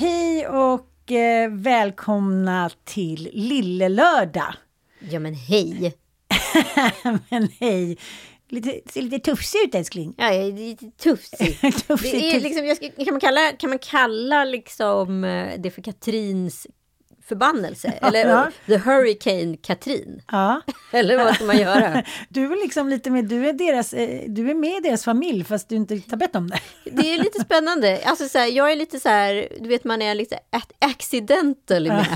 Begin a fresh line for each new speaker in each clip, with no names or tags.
Hej och eh, välkomna till Lille Lördag.
Ja men hej!
Men hej, lite, ser lite tufsig ut älskling.
Ja, jag är lite tufsig.
Tufsig,
Det är
tuff-
liksom, ska, kan, man kalla, kan man kalla liksom eh, det för Katrins förbannelse? Eller
Ja.
The Hurricane Katrin?
Ja.
Eller vad ska man göra?
Du är liksom lite med, du är, deras, eh, du är med i deras familj fast du inte har bett om det.
Det är lite spännande. Alltså så här, jag är lite så här, du vet man är lite accidental med.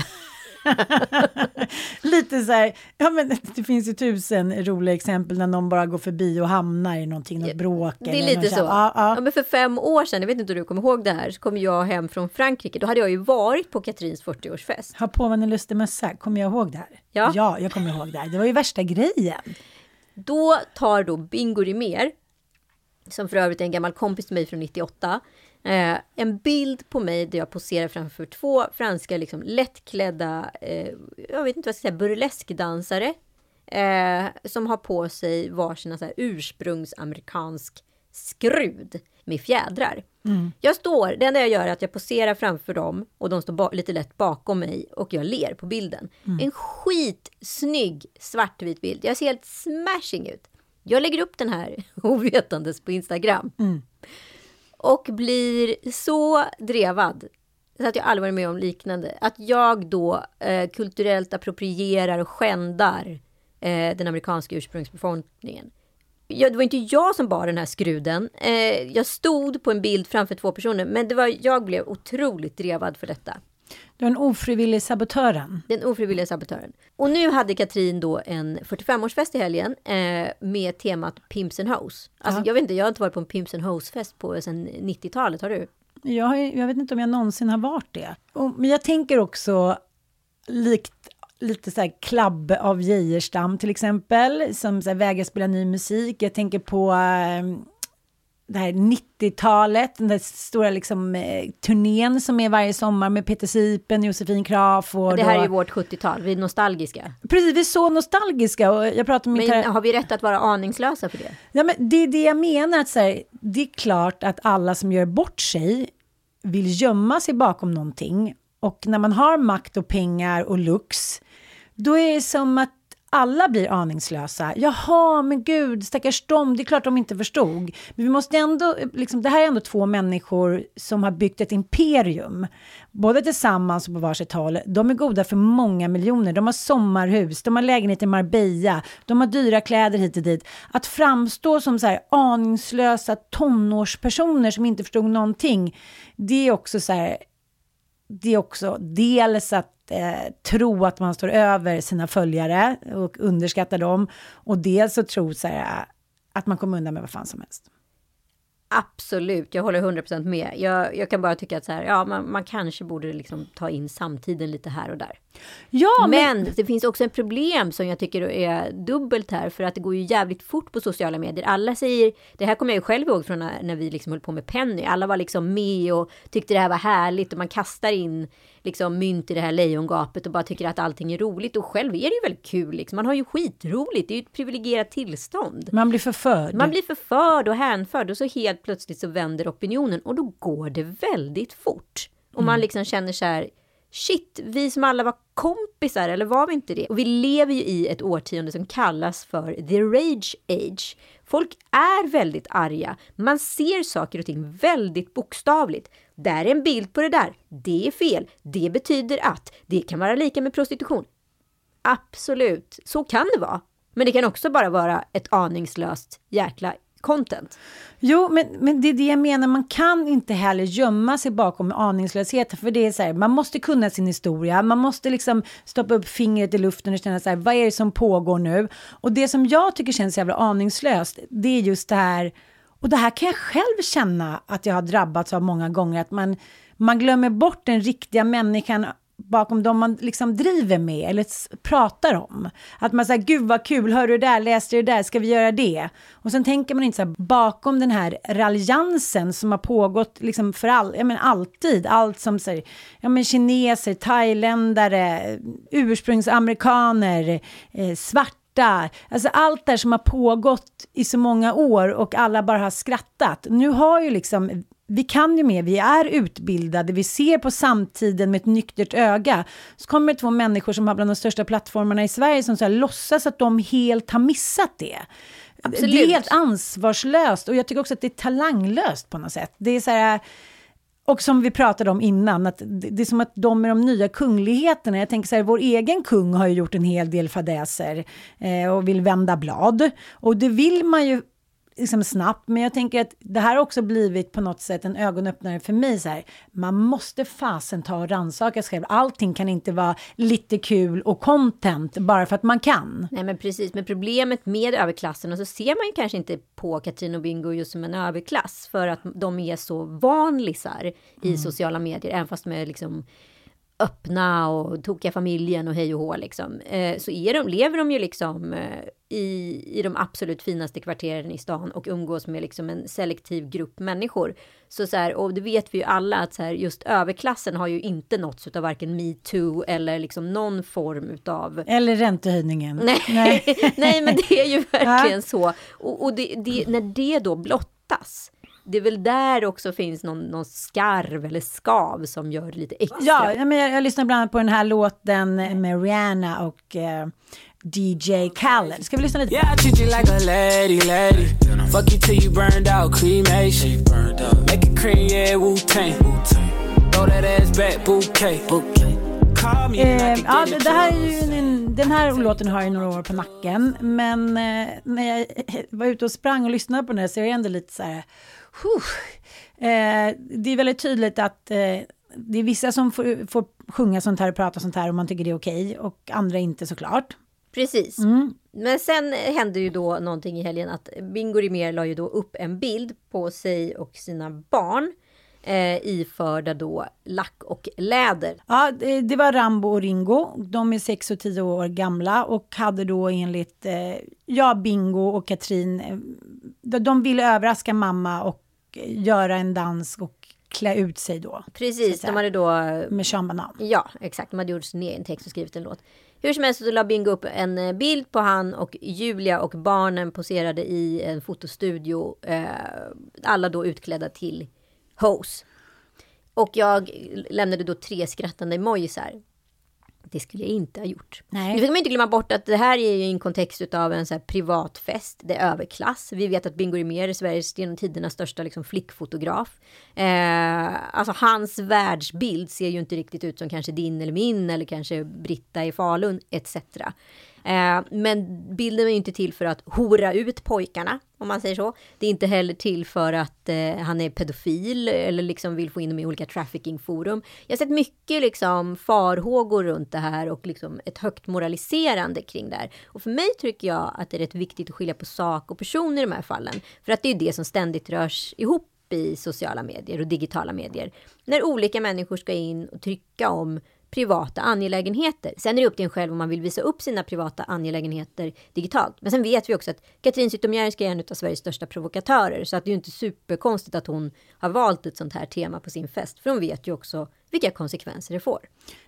lite så här, ja men det finns ju tusen roliga exempel när någon bara går förbi och hamnar i någonting, något bråk.
Det är
eller
lite så.
Ja, ja.
Ja, men för fem år sedan, jag vet inte om du kommer ihåg det här, så kom jag hem från Frankrike. Då hade jag ju varit på Katrins 40-årsfest.
Ha på mig en lustig mössa, kommer jag ihåg det här?
Ja.
ja, jag kommer ihåg det här. Det var ju värsta grejen.
Då tar då Bingo Rimér, som för övrigt är en gammal kompis till mig från 98, eh, en bild på mig där jag poserar framför två franska liksom, lättklädda, eh, jag vet inte vad jag ska säga, burleskdansare. Eh, som har på sig varsina så här, ursprungsamerikansk skrud med fjädrar. Jag står, det enda jag gör är att jag poserar framför dem och de står lite lätt bakom mig och jag ler på bilden. En skitsnygg svartvit bild. Jag ser helt smashing ut. Jag lägger upp den här ovetandes på Instagram. Och blir så drevad. Så att jag aldrig varit med om liknande. Att jag då eh, kulturellt approprierar och skändar eh, den amerikanska ursprungsbefolkningen. Jag, det var inte jag som bar den här skruden. Eh, jag stod på en bild framför två personer, men det var, jag blev otroligt drevad för detta.
Du är en ofrivillig sabotören.
Den ofrivilliga sabotören. Och nu hade Katrin då en 45-årsfest i helgen eh, med temat Pimps and Hoes. Alltså, jag vet inte, jag har inte varit på en Pimps and Hoes-fest på sedan 90-talet, har du?
Jag, jag vet inte om jag någonsin har varit det. Och, men jag tänker också likt lite så här klabb av Geijerstam till exempel, som så här vägrar spela ny musik. Jag tänker på eh, det här 90-talet, den där stora liksom, eh, turnén som är varje sommar med Peter Sipen, Josefin Crafoord. och
Det här är ju vårt 70-tal, vi är nostalgiska.
Precis, vi är så nostalgiska. Och jag pratar med
Men har vi rätt att vara aningslösa för det?
Ja, men det är det jag menar. Att så här, det är klart att alla som gör bort sig vill gömma sig bakom någonting. Och när man har makt och pengar och lux, då är det som att alla blir aningslösa. Jaha, men gud, stackars dem, det är klart de inte förstod. Men vi måste ändå, liksom, det här är ändå två människor som har byggt ett imperium. Både tillsammans och på varsitt håll. De är goda för många miljoner. De har sommarhus, de har lägenhet i Marbella, de har dyra kläder hit och dit. Att framstå som så här aningslösa tonårspersoner som inte förstod någonting, det är också så här, det är också dels att eh, tro att man står över sina följare och underskatta dem. Och dels att tro så här, att man kommer undan med vad fan som helst.
Absolut, jag håller 100% med. Jag, jag kan bara tycka att så här, ja, man, man kanske borde liksom ta in samtiden lite här och där.
Ja,
men... men det finns också ett problem som jag tycker är dubbelt här, för att det går ju jävligt fort på sociala medier. Alla säger, det här kommer jag ju själv ihåg från när, när vi liksom höll på med Penny, alla var liksom med och tyckte det här var härligt och man kastar in liksom mynt i det här lejongapet och bara tycker att allting är roligt. Och själv är det ju väldigt kul. Liksom. Man har ju skitroligt. Det är ju ett privilegierat tillstånd.
Man blir förförd.
Man blir förförd och hänförd och så helt plötsligt så vänder opinionen och då går det väldigt fort. Och man mm. liksom känner så här, shit, vi som alla var kompisar, eller var vi inte det? Och vi lever ju i ett årtionde som kallas för the rage age. Folk är väldigt arga. Man ser saker och ting väldigt bokstavligt. Där är en bild på det där. Det är fel. Det betyder att. Det kan vara lika med prostitution. Absolut, så kan det vara. Men det kan också bara vara ett aningslöst jäkla content.
Jo, men, men det är det jag menar. Man kan inte heller gömma sig bakom aningslöshet. För det är så här, man måste kunna sin historia. Man måste liksom stoppa upp fingret i luften och känna så här, vad är det som pågår nu? Och det som jag tycker känns jävla aningslöst, det är just det här, och det här kan jag själv känna att jag har drabbats av många gånger, att man, man glömmer bort den riktiga människan bakom dem man liksom driver med eller pratar om. Att man säger, gud vad kul, hör du det där, läste du det där, ska vi göra det? Och sen tänker man inte så här, bakom den här raljansen som har pågått liksom för all, jag menar, alltid, allt som säger, ja men kineser, thailändare, ursprungsamerikaner, eh, svarta, Alltså allt det som har pågått i så många år och alla bara har skrattat. Nu har ju liksom vi kan ju mer, vi är utbildade, vi ser på samtiden med ett nyktert öga. Så kommer det två människor som har bland de största plattformarna i Sverige som så här, låtsas att de helt har missat det. Absolut. Det är helt ansvarslöst och jag tycker också att det är talanglöst på något sätt. Det är så här, och som vi pratade om innan, att det är som att de är de nya kungligheterna. Jag tänker så här, vår egen kung har ju gjort en hel del fadäser eh, och vill vända blad. Och det vill man ju liksom snabbt. Men jag tänker att det här har också blivit på något sätt en ögonöppnare för mig. Så här, man måste fasen ta och rannsaka sig själv. Allting kan inte vara lite kul och content bara för att man kan.
Nej men precis, men problemet med överklassen och så ser man ju kanske inte på Katrin och Bingo just som en överklass för att de är så vanlisar i mm. sociala medier, även fast de är liksom öppna och tokiga familjen och hej och hå liksom. Eh, så är de, lever de ju liksom eh, i, i de absolut finaste kvarteren i stan och umgås med liksom en selektiv grupp människor. Så så här, och det vet vi ju alla att så här, just överklassen har ju inte nåtts av varken metoo eller liksom någon form utav...
Eller räntehöjningen.
Nej, nej. nej men det är ju verkligen ja. så. Och, och det, det, när det då blottas det är väl där också finns någon, någon skarv eller skav som gör det lite extra.
Ja, men jag, jag lyssnar bland annat på den här låten med Rihanna och eh, DJ Khaled. Ska vi lyssna lite? Yeah, I treat you like a lady, lady. Fuck you till you burned out, cremation. Make it cream, yeah, Wu-Tang. Throw that ass back, bouquet. Eh, ja, det här är ju en, den här låten har ju några år på nacken, men eh, när jag var ute och sprang och lyssnade på den här så är jag ändå lite så här, eh, det är väldigt tydligt att eh, det är vissa som får, får sjunga sånt här och prata sånt här och man tycker det är okej okay, och andra inte såklart.
Precis. Mm. Men sen hände ju då någonting i helgen att Bingo Rimér la ju då upp en bild på sig och sina barn eh, iförda då lack och läder.
Ja, det, var Rambo och Ringo. De är 6 och 10 år gamla och hade då enligt eh, ja, Bingo och Katrin, eh, de ville överraska mamma och göra en dans och klä ut sig då.
Precis, de hade då...
Med Sean Banan.
Ja, exakt. De hade gjort sin egen text och skrivit en låt. Hur som helst så la Bingo upp en eh, bild på han och Julia och barnen poserade i en fotostudio. Eh, alla då utklädda till hose. Och jag lämnade då tre skrattande emojis här. Det skulle jag inte ha gjort. Nej. Nu fick man inte glömma bort att det här är ju en kontext av en så här privat fest. Det är överklass. Vi vet att Bingo Rimér är Sveriges genom tiderna största liksom, flickfotograf. Eh, alltså hans världsbild ser ju inte riktigt ut som kanske din eller min eller kanske Britta i Falun etc. Eh, men bilden är ju inte till för att hora ut pojkarna om man säger så. Det är inte heller till för att eh, han är pedofil eller liksom vill få in dem i olika traffickingforum. Jag har sett mycket liksom farhågor runt det här och liksom ett högt moraliserande kring det här. Och för mig tycker jag att det är rätt viktigt att skilja på sak och person i de här fallen. För att det är det som ständigt rörs ihop i sociala medier och digitala medier. När olika människor ska in och trycka om privata angelägenheter. Sen är det upp till en själv om man vill visa upp sina privata angelägenheter digitalt. Men sen vet vi också att Katrin Zytomierska är en av Sveriges största provokatörer, så att det är ju inte superkonstigt att hon har valt ett sånt här tema på sin fest, för hon vet ju också vilka konsekvenser det får.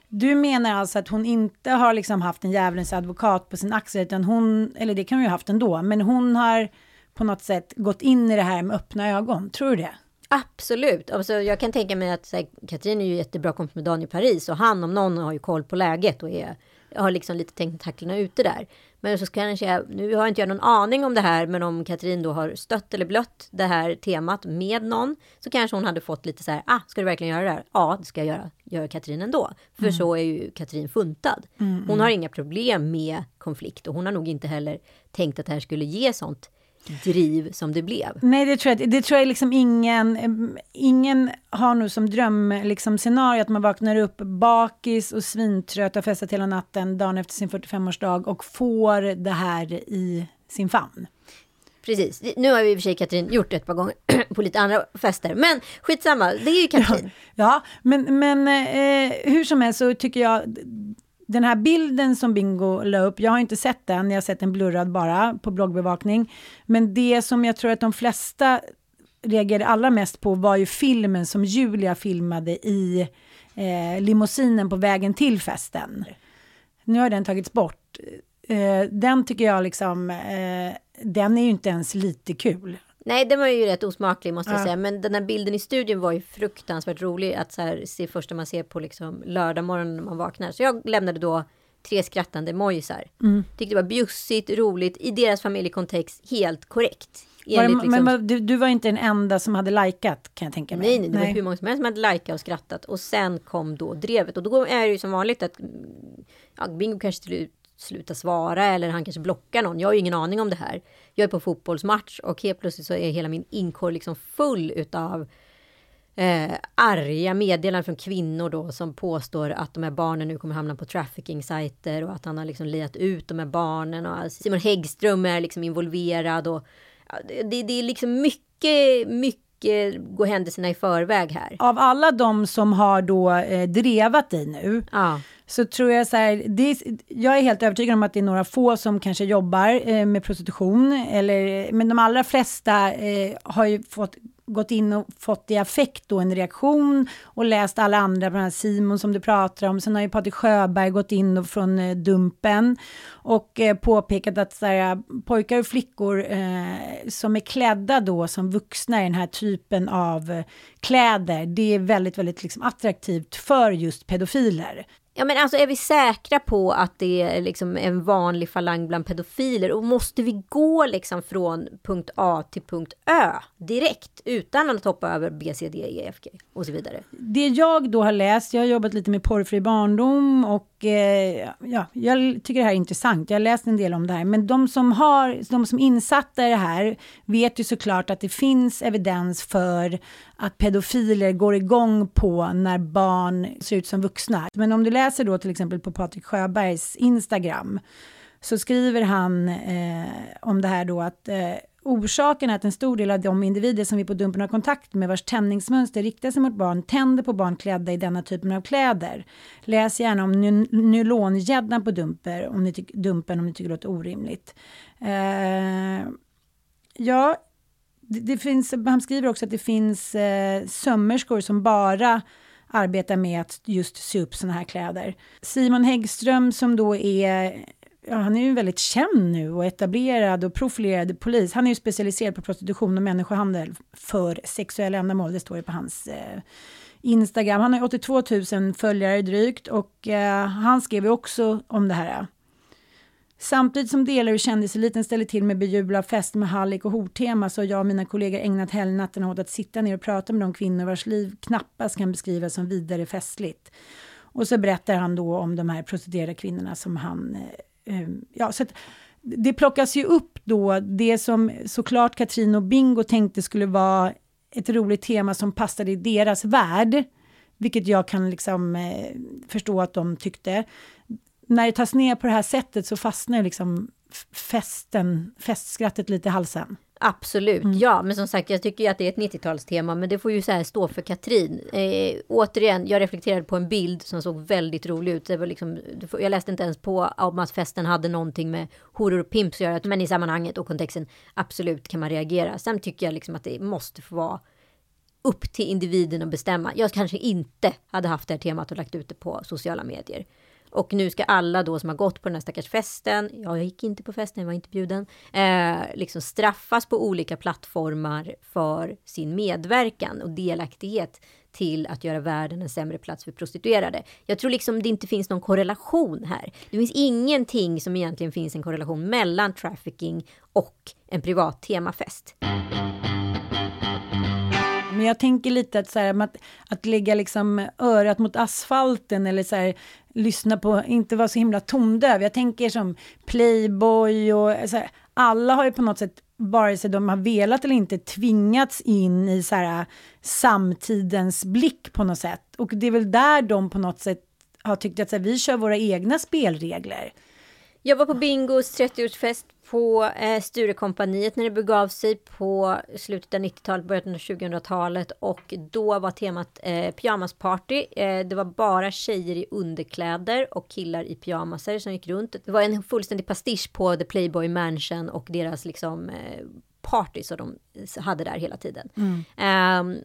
Du menar alltså att hon inte har liksom haft en djävulens advokat på sin axel, utan hon, eller det kan hon ju ha haft ändå, men hon har på något sätt gått in i det här med öppna ögon. Tror du det?
Absolut. Alltså, jag kan tänka mig att här, Katrin är ju jättebra kompis med Daniel Paris och han om någon har ju koll på läget och är, har liksom lite tentaklerna ute där. Men så kanske jag, nu har inte jag någon aning om det här, men om Katrin då har stött eller blött det här temat med någon, så kanske hon hade fått lite så här, ah, ska du verkligen göra det här? Ja, det ska jag göra, göra Katrin ändå. För mm. så är ju Katrin funtad. Mm, hon har inga problem med konflikt och hon har nog inte heller tänkt att det här skulle ge sånt driv som det blev.
Nej, det tror jag, det tror jag liksom ingen, ingen har nog som dröm, liksom scenario att man vaknar upp bakis och svintrött och festat hela natten dagen efter sin 45-årsdag och får det här i sin famn.
Precis. Nu har vi i och för sig Katrin gjort det ett par gånger på lite andra fester. Men skitsamma, det är ju Katrin.
Ja, ja men, men eh, hur som helst så tycker jag den här bilden som Bingo la upp, jag har inte sett den, jag har sett den blurrad bara på bloggbevakning. Men det som jag tror att de flesta reagerade allra mest på var ju filmen som Julia filmade i eh, limousinen på vägen till festen. Nu har den tagits bort. Eh, den tycker jag liksom, eh, den är ju inte ens lite kul.
Nej, den var ju rätt osmaklig måste jag säga. Men den här bilden i studion var ju fruktansvärt rolig att så här, se första man ser på liksom lördag morgon när man vaknar. Så jag lämnade då tre skrattande mojisar. Mm. Tyckte det var bjussigt, roligt, i deras familjekontext helt korrekt.
Var liksom... Men du, du, var inte den enda som hade likat kan jag tänka mig.
Nej, nej det nej. var hur många som helst som hade likat och skrattat. Och sen kom då drevet. Och då är det ju som vanligt att ja, Bingo kanske till sluta svara eller han kanske blockar någon. Jag har ju ingen aning om det här. Jag är på fotbollsmatch och helt plötsligt så är hela min inkorg liksom full utav eh, arga meddelanden från kvinnor då som påstår att de här barnen nu kommer hamna på trafficking-sajter och att han har liksom liat ut de här barnen och Simon Häggström är liksom involverad och det, det är liksom mycket, mycket gå händelserna i förväg här.
Av alla de som har då eh, drevat dig nu ja så tror jag så här, det, jag är helt övertygad om att det är några få som kanske jobbar eh, med prostitution, eller, men de allra flesta eh, har ju fått gått in och fått i affekt då en reaktion och läst alla andra, bland annat Simon som du pratar om. Sen har ju Patrik Sjöberg gått in från eh, Dumpen och eh, påpekat att så här, eh, pojkar och flickor eh, som är klädda då som vuxna i den här typen av eh, kläder, det är väldigt, väldigt liksom attraktivt för just pedofiler.
Ja men alltså är vi säkra på att det är liksom en vanlig falang bland pedofiler? Och måste vi gå liksom från punkt A till punkt Ö direkt utan att hoppa över B, C, D, E, F, G? Och så vidare?
Det jag då har läst, jag har jobbat lite med porrfri barndom och eh, ja, jag tycker det här är intressant. Jag har läst en del om det här, men de som har, de som insatta i det här vet ju såklart att det finns evidens för att pedofiler går igång på när barn ser ut som vuxna. Men om du läser då till exempel på Patrik Sjöbergs Instagram så skriver han eh, om det här då att eh, orsaken är att en stor del av de individer som vi på Dumpen har kontakt med vars tändningsmönster riktar sig mot barn tänder på barn klädda i denna typen av kläder. Läs gärna om nylongäddan på dumper, om ni Dumpen om ni tycker det låter orimligt. Eh, ja, det, det, finns, han skriver också att det finns eh, sömmerskor som bara arbetar med att just sy upp sådana här kläder. Simon Häggström som då är Ja, han är ju väldigt känd nu och etablerad och profilerad polis. Han är ju specialiserad på prostitution och människohandel för sexuella ändamål. Det står ju på hans eh, Instagram. Han har 82 000 följare drygt och eh, han skrev ju också om det här. Samtidigt som delar ur kändiseliten ställer till med bejublad fest med hallick och hortema så har jag och mina kollegor ägnat helgnatten åt att sitta ner och prata med de kvinnor vars liv knappast kan beskrivas som vidare festligt. Och så berättar han då om de här prostituerade kvinnorna som han... Eh, Ehm, ja, så att, det plockas ju upp då det som såklart Katrin och Bingo tänkte skulle vara ett roligt tema som passade i deras värld. Vilket jag kan liksom eh, förstå att de tyckte. När det tas ner på det här sättet så fastnar liksom festen, festskrattet lite i halsen.
Absolut, mm. ja. Men som sagt, jag tycker ju att det är ett 90-talstema. Men det får ju så här stå för Katrin. Eh, återigen, jag reflekterade på en bild som såg väldigt rolig ut. Det var liksom, jag läste inte ens på om att festen hade någonting med horor och pimps att göra. Men i sammanhanget och kontexten, absolut kan man reagera. Sen tycker jag liksom att det måste få vara upp till individen att bestämma. Jag kanske inte hade haft det här temat och lagt ut det på sociala medier. Och nu ska alla då som har gått på den här stackars festen, ja, jag gick inte på festen, jag var inte bjuden, eh, liksom straffas på olika plattformar för sin medverkan och delaktighet till att göra världen en sämre plats för prostituerade. Jag tror liksom det inte finns någon korrelation här. Det finns ingenting som egentligen finns en korrelation mellan trafficking och en privat temafest.
Men jag tänker lite att, så här, att, att lägga liksom örat mot asfalten eller så här, lyssna på, inte vara så himla tondöv. Jag tänker som Playboy och så här, alla har ju på något sätt, vare sig de har velat eller inte, tvingats in i så här, samtidens blick på något sätt. Och det är väl där de på något sätt har tyckt att så här, vi kör våra egna spelregler.
Jag var på Bingos 30-årsfest på eh, Sturekompaniet när det begav sig på slutet av 90-talet, början av 2000-talet och då var temat eh, pyjamasparty. Eh, det var bara tjejer i underkläder och killar i pyjamaser som gick runt. Det var en fullständig pastisch på The Playboy Mansion och deras liksom eh, party som de hade där hela tiden. Mm. Um,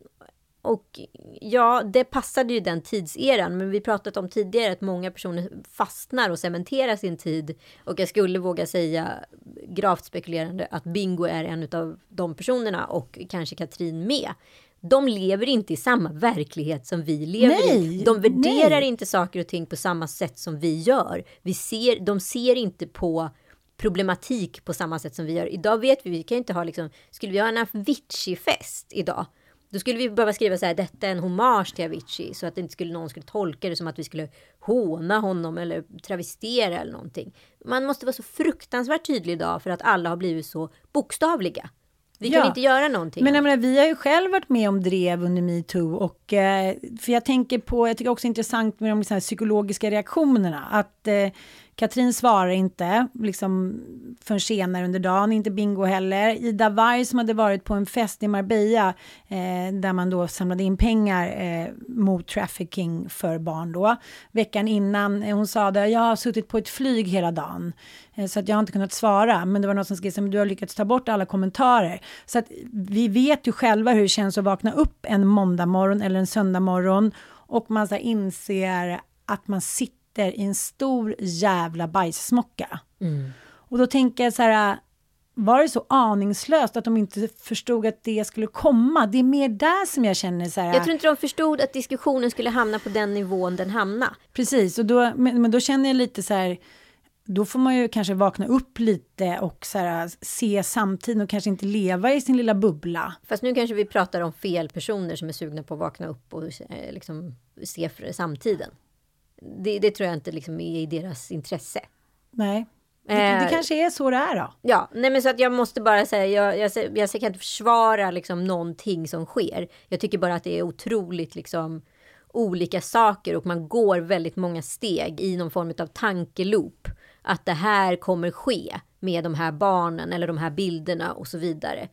och ja, det passade ju den tidseran, men vi pratat om tidigare att många personer fastnar och cementerar sin tid. Och jag skulle våga säga, gravt spekulerande, att Bingo är en av de personerna och kanske Katrin med. De lever inte i samma verklighet som vi lever nej, i. De värderar nej. inte saker och ting på samma sätt som vi gör. Vi ser, de ser inte på problematik på samma sätt som vi gör. Idag vet vi, vi kan inte ha liksom, skulle vi ha en Avicii-fest idag, då skulle vi behöva skriva så här, detta är en hommage till Avicii. Så att inte skulle, någon skulle tolka det som att vi skulle håna honom eller travestera eller någonting. Man måste vara så fruktansvärt tydlig idag för att alla har blivit så bokstavliga. Vi ja. kan inte göra någonting.
Men jag menar, vi har ju själv varit med om drev under metoo. Och, eh, för jag tänker på, jag tycker också intressant med de liksom, psykologiska reaktionerna. Att eh, Katrin svarar inte liksom, förrän senare under dagen, inte Bingo heller. Ida Warg som hade varit på en fest i Marbella eh, där man då samlade in pengar eh, mot trafficking för barn då. Veckan innan, eh, hon sa att jag har suttit på ett flyg hela dagen eh, så att jag har inte kunnat svara. Men det var någon som skrev att du har lyckats ta bort alla kommentarer. Så att vi vet ju själva hur det känns att vakna upp en måndag morgon eller en söndag morgon och man så inser att man sitter sitter i en stor jävla bajssmocka. Mm. Och då tänker jag så här, var det så aningslöst att de inte förstod att det skulle komma? Det är mer där som jag känner så här.
Jag tror inte de förstod att diskussionen skulle hamna på den nivån den hamnade.
Precis, och då, men, men då känner jag lite så här, då får man ju kanske vakna upp lite och så här, se samtiden och kanske inte leva i sin lilla bubbla.
Fast nu kanske vi pratar om fel personer som är sugna på att vakna upp och eh, liksom se samtiden det, det, tror jag inte liksom är i deras intresse.
Nej. Det, det, eh, kanske är så det är då.
Ja, nej men så att jag måste bara säga, jag, jag, jag, kan inte försvara liksom någonting som sker. Jag tycker bara att det är otroligt liksom olika saker och man går väldigt många steg i någon form av tankeloop. Att det här kommer ske med de här barnen eller de här bilderna och så vidare.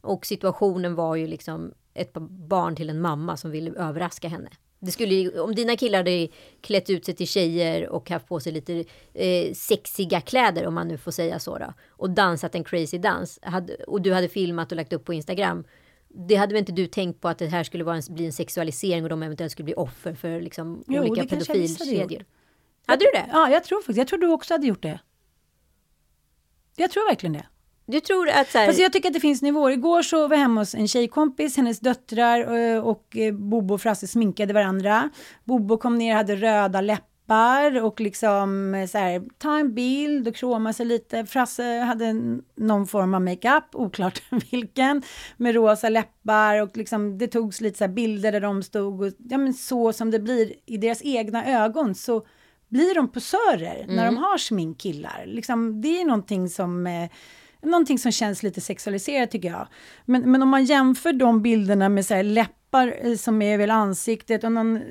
Och situationen var ju liksom ett barn till en mamma som ville överraska henne. Det skulle, om dina killar hade klätt ut sig till tjejer och haft på sig lite eh, sexiga kläder, om man nu får säga så då, och dansat en crazy dans, hade, och du hade filmat och lagt upp på Instagram, det hade väl inte du tänkt på att det här skulle vara en, bli en sexualisering och de eventuellt skulle bli offer för liksom, jo, olika pedofilkedjor? Hade du det?
Ja, jag tror faktiskt. Jag tror du också hade gjort det. Jag tror verkligen det.
Du tror att så här...
Fast jag tycker att det finns nivåer. Igår så var jag hemma hos en tjejkompis, hennes döttrar eh, och eh, Bobo och Frasse sminkade varandra. Bobo kom ner, hade röda läppar och liksom eh, så här, ta en bild och kroma sig lite. Frasse hade någon form av makeup, oklart vilken, med rosa läppar och liksom det togs lite så bilder där de stod och ja men så som det blir i deras egna ögon så blir de posörer när de har sminkkillar. Liksom, det är någonting som eh, någonting som känns lite sexualiserat tycker jag. Men, men om man jämför de bilderna med så här läppar eh, som är väl ansiktet och någon eh,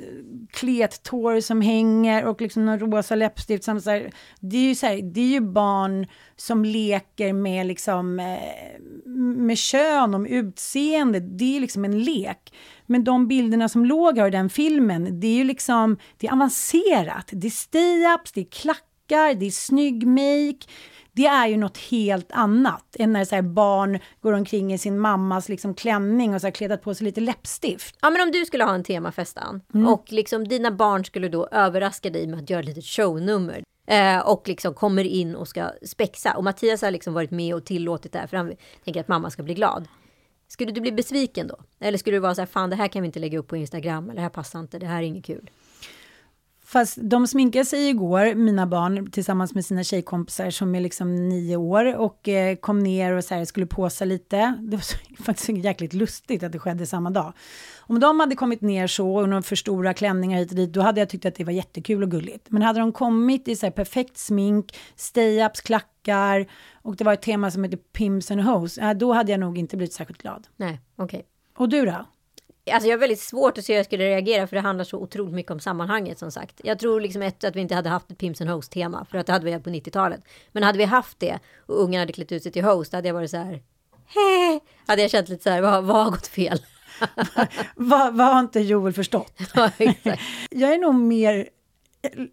klettår som hänger och liksom någon rosa läppstift som så här, det är ju så här, det är ju barn som leker med liksom eh, med kön och med utseende, det är liksom en lek. Men de bilderna som låg här i den filmen, det är ju liksom, det är avancerat. Det är stay-ups, det är klackar, det är snygg make det är ju något helt annat än när så barn går omkring i sin mammas liksom klänning och så här kledat på sig lite läppstift.
Ja men om du skulle ha en temafest mm. och liksom dina barn skulle då överraska dig med att göra ett litet shownummer. Eh, och liksom kommer in och ska spexa. Och Mattias har liksom varit med och tillåtit det här för han tänker att mamma ska bli glad. Skulle du bli besviken då? Eller skulle du vara så här, fan det här kan vi inte lägga upp på Instagram, eller det här passar inte, det här är inget kul.
Fast de sminkade sig igår, mina barn, tillsammans med sina tjejkompisar som är liksom nio år och eh, kom ner och så här, skulle påsa lite. Det var så, faktiskt jäkligt lustigt att det skedde samma dag. Om de hade kommit ner så och några för stora klänningar hit och dit, då hade jag tyckt att det var jättekul och gulligt. Men hade de kommit i så här perfekt smink, stay-ups, klackar och det var ett tema som heter Pimps and Hoes, äh, då hade jag nog inte blivit särskilt glad.
Nej, okej. Okay.
Och du då?
Alltså jag har väldigt svårt att se hur jag skulle reagera för det handlar så otroligt mycket om sammanhanget som sagt. Jag tror liksom ett, att vi inte hade haft ett Pimps and Host tema för att det hade vi på 90-talet. Men hade vi haft det och ungarna hade klätt ut sig till host hade jag varit så här. Hej! Hade jag känt lite så här, vad, vad har gått fel?
vad, vad har inte Joel förstått?
ja,
jag är nog mer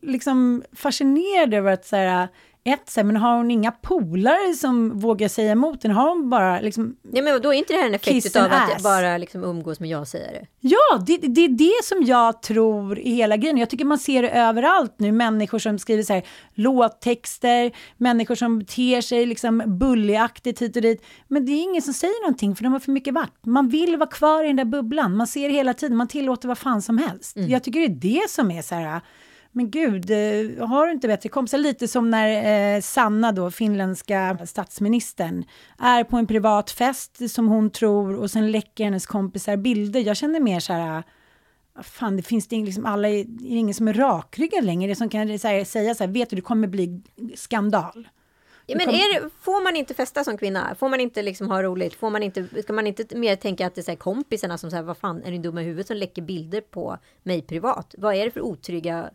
liksom fascinerad över att så här, ett, så här, men har hon inga polare som vågar säga emot henne? Har hon bara liksom...
Ja, men då är inte det här en effekt av att bara liksom umgås med ja-sägare?
Ja, det, det är det som jag tror är hela grejen. Jag tycker man ser det överallt nu. Människor som skriver så här, låttexter, människor som beter sig liksom bullyaktigt hit och dit. Men det är ingen som säger någonting för de har för mycket vakt. Man vill vara kvar i den där bubblan. Man ser det hela tiden, man tillåter vad fan som helst. Mm. Jag tycker det är det som är så här men gud, eh, har du inte bättre kompisar? Lite som när eh, Sanna då, finländska statsministern, är på en privat fest som hon tror och sen läcker hennes kompisar bilder. Jag känner mer så här, fan det finns det liksom, alla är, det ingen som är rakryggad längre, det som kan säga, säga så här, vet du, det kommer bli skandal.
Ja, men är det, får man inte festa som kvinna? Får man inte liksom ha roligt? Får man inte, ska man inte mer tänka att det är så kompisarna som säger vad fan är du dum i huvudet som läcker bilder på mig privat? Vad är det för otrygga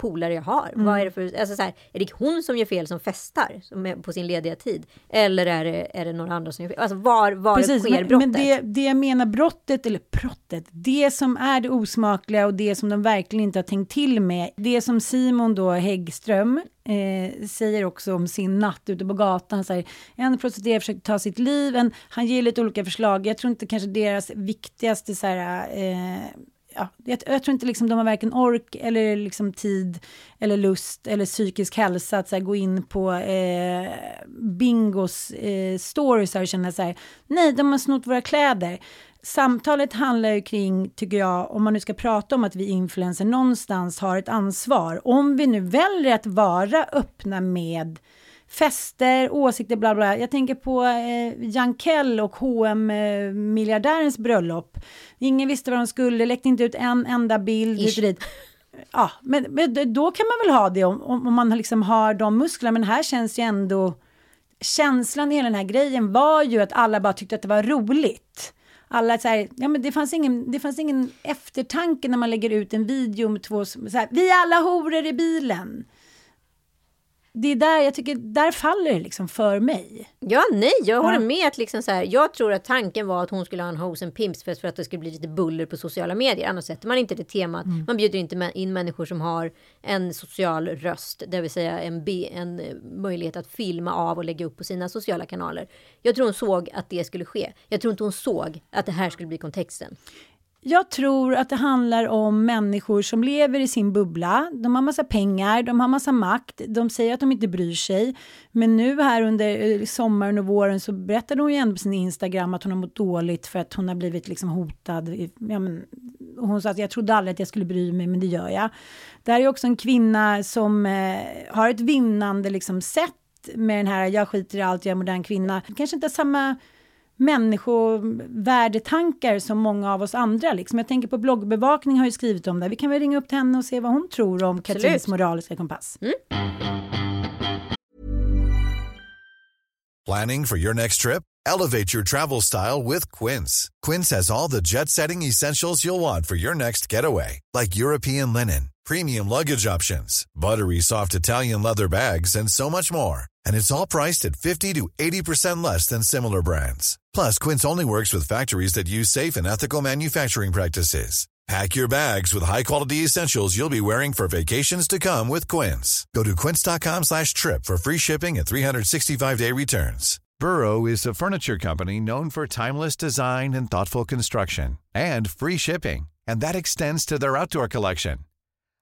polare jag har? Mm. Vad är det för, alltså så här, är det hon som gör fel som festar som på sin lediga tid? Eller är det, är det några andra som gör fel? Alltså var, var Precis, sker brottet?
Men det, det jag menar brottet, eller brottet, det som är det osmakliga och det som de verkligen inte har tänkt till med, det som Simon då Häggström Eh, säger också om sin natt ute på gatan. Så här, en prostituerad försökte ta sitt liv. En, han ger lite olika förslag. Jag tror inte kanske deras viktigaste så här, eh, ja, jag, jag, tror inte liksom de har varken ork eller liksom tid eller lust eller psykisk hälsa att så här, gå in på eh, Bingos eh, stories och känna så här, nej, de har snott våra kläder. Samtalet handlar ju kring, tycker jag, om man nu ska prata om att vi influencer någonstans har ett ansvar. Om vi nu väljer att vara öppna med fester, åsikter, bla bla. Jag tänker på eh, Jankell och hm miljardärens bröllop. Ingen visste vad de skulle, läckte inte ut en enda bild. Dit. Ja, men, men, då kan man väl ha det om, om man liksom har de musklerna. Men här känns ju ändå... Känslan i hela den här grejen var ju att alla bara tyckte att det var roligt. Alla så här, ja men det fanns, ingen, det fanns ingen eftertanke när man lägger ut en video med två, så här, vi alla horor i bilen det är där jag tycker, där faller det liksom för mig.
Ja, nej, jag håller med. Att liksom så här, jag tror att tanken var att hon skulle ha en Hose and Pimpsfest för att det skulle bli lite buller på sociala medier. Annars sätter man inte det temat. Mm. Man bjuder inte in människor som har en social röst, det vill säga en, en möjlighet att filma av och lägga upp på sina sociala kanaler. Jag tror hon såg att det skulle ske. Jag tror inte hon såg att det här skulle bli kontexten.
Jag tror att det handlar om människor som lever i sin bubbla. De har massa pengar, de har massa makt, de säger att de inte bryr sig. Men nu här under eh, sommaren och våren så berättade hon ju ändå på sin Instagram att hon har mått dåligt för att hon har blivit liksom hotad. Ja, men, hon sa att jag trodde aldrig att jag skulle bry mig, men det gör jag. Det här är också en kvinna som eh, har ett vinnande liksom, sätt med den här jag skiter i allt, jag är modern kvinna. Kanske inte samma människovärdetankar som många av oss andra. Liksom. Jag tänker på bloggbevakning har ju skrivit om det. Vi kan väl ringa upp till henne och se vad hon tror om Katrins moraliska kompass. Mm.
Planning for your next trip? Elevate your travel style with Quince. Quince has all the jet-setting essentials you'll want for your next getaway, like European linen, premium luggage options, buttery soft Italian leather bags, and so much more. And it's all priced at 50 to 80% less than similar brands. Plus, Quince only works with factories that use safe and ethical manufacturing practices. Pack your bags with high-quality essentials you'll be wearing for vacations to come with Quince. Go to quince.com slash trip for free shipping and 365-day returns. Burrow is a furniture company known for timeless design and thoughtful construction and free shipping, and that extends to their outdoor collection.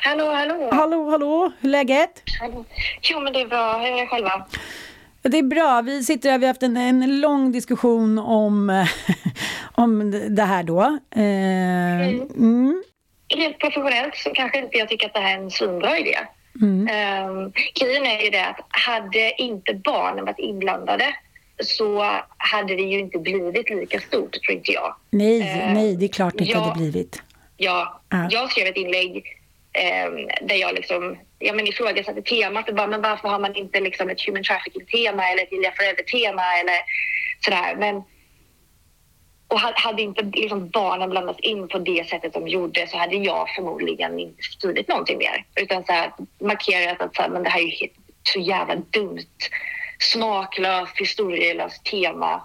Hallå, hallå.
Hallå, hallå. Hur är läget?
Hallå. Jo, men det är bra. Hur är det själva?
Det är bra. Vi sitter här, vi har haft en, en lång diskussion om, om det här då. Eh,
mm. Mm. Rent professionellt så kanske inte jag tycker att det här är en svinbra idé. Mm. Um, grejen är ju det att hade inte barnen varit inblandade så hade det ju inte blivit lika stort, tror inte jag.
Nej, uh, nej, det är klart det inte hade blivit.
Ja, uh. jag skrev ett inlägg Ehm, där jag liksom ja, men ifrågasatte temat och bara, men varför har man inte liksom ett human trafficking-tema eller ett Ilja Forever-tema eller sådär. Men, och hade inte liksom barnen blandats in på det sättet de gjorde så hade jag förmodligen inte skrivit någonting mer. Utan så här, markerat att så här, men det här är ju så jävla dumt, smaklöst, historielöst tema.